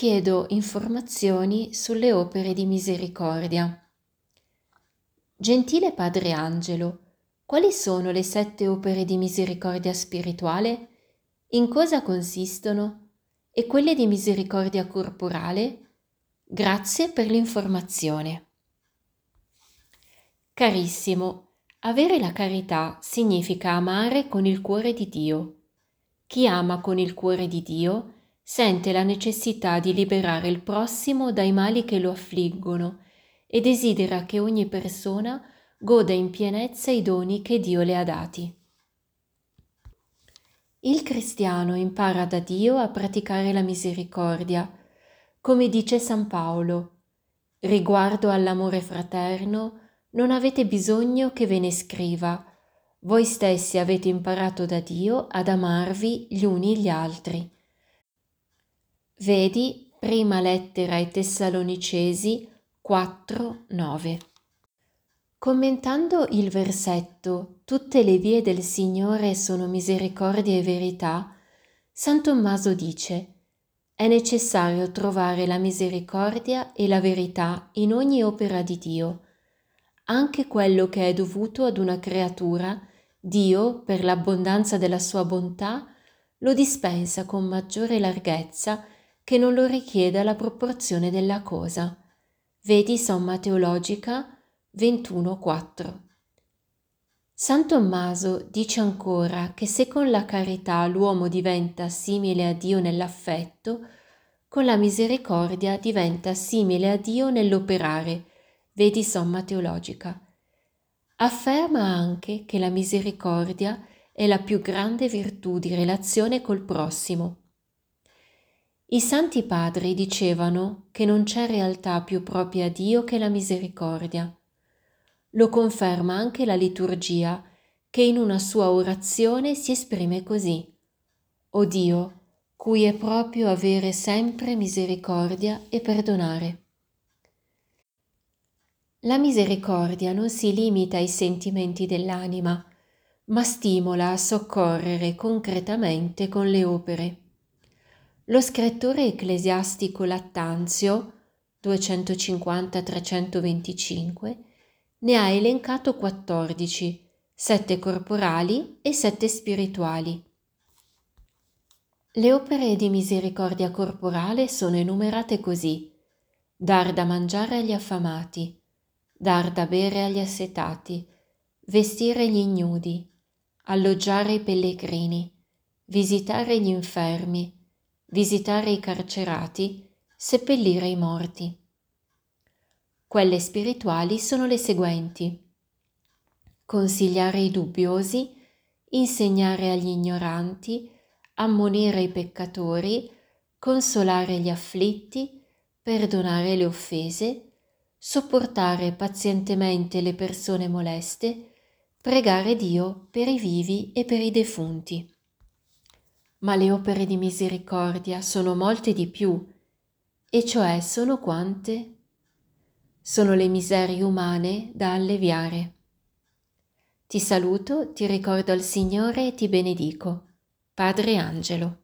chiedo informazioni sulle opere di misericordia. Gentile Padre Angelo, quali sono le sette opere di misericordia spirituale? In cosa consistono? E quelle di misericordia corporale? Grazie per l'informazione. Carissimo, avere la carità significa amare con il cuore di Dio. Chi ama con il cuore di Dio sente la necessità di liberare il prossimo dai mali che lo affliggono e desidera che ogni persona goda in pienezza i doni che Dio le ha dati. Il cristiano impara da Dio a praticare la misericordia, come dice San Paolo, riguardo all'amore fraterno, non avete bisogno che ve ne scriva, voi stessi avete imparato da Dio ad amarvi gli uni gli altri. Vedi prima lettera ai Tessalonicesi 4, 9. Commentando il versetto Tutte le vie del Signore sono misericordia e verità, San Tommaso dice è necessario trovare la misericordia e la verità in ogni opera di Dio. Anche quello che è dovuto ad una creatura, Dio, per l'abbondanza della sua bontà, lo dispensa con maggiore larghezza che non lo richieda la proporzione della cosa. Vedi Somma Teologica 21.4. San Tommaso dice ancora che se con la carità l'uomo diventa simile a Dio nell'affetto, con la misericordia diventa simile a Dio nell'operare. Vedi Somma Teologica. Afferma anche che la misericordia è la più grande virtù di relazione col prossimo i santi padri dicevano che non c'è realtà più propria a Dio che la misericordia. Lo conferma anche la liturgia, che in una sua orazione si esprime così. O Dio, cui è proprio avere sempre misericordia e perdonare. La misericordia non si limita ai sentimenti dell'anima, ma stimola a soccorrere concretamente con le opere. Lo scrittore ecclesiastico Lattanzio 250-325 ne ha elencato 14, sette corporali e sette spirituali. Le opere di misericordia corporale sono enumerate così: dar da mangiare agli affamati, dar da bere agli assetati, vestire gli ignudi, alloggiare i pellegrini, visitare gli infermi, visitare i carcerati, seppellire i morti. Quelle spirituali sono le seguenti. Consigliare i dubbiosi, insegnare agli ignoranti, ammonire i peccatori, consolare gli afflitti, perdonare le offese, sopportare pazientemente le persone moleste, pregare Dio per i vivi e per i defunti ma le opere di misericordia sono molte di più, e cioè sono quante? Sono le miserie umane da alleviare. Ti saluto, ti ricordo al Signore e ti benedico. Padre Angelo.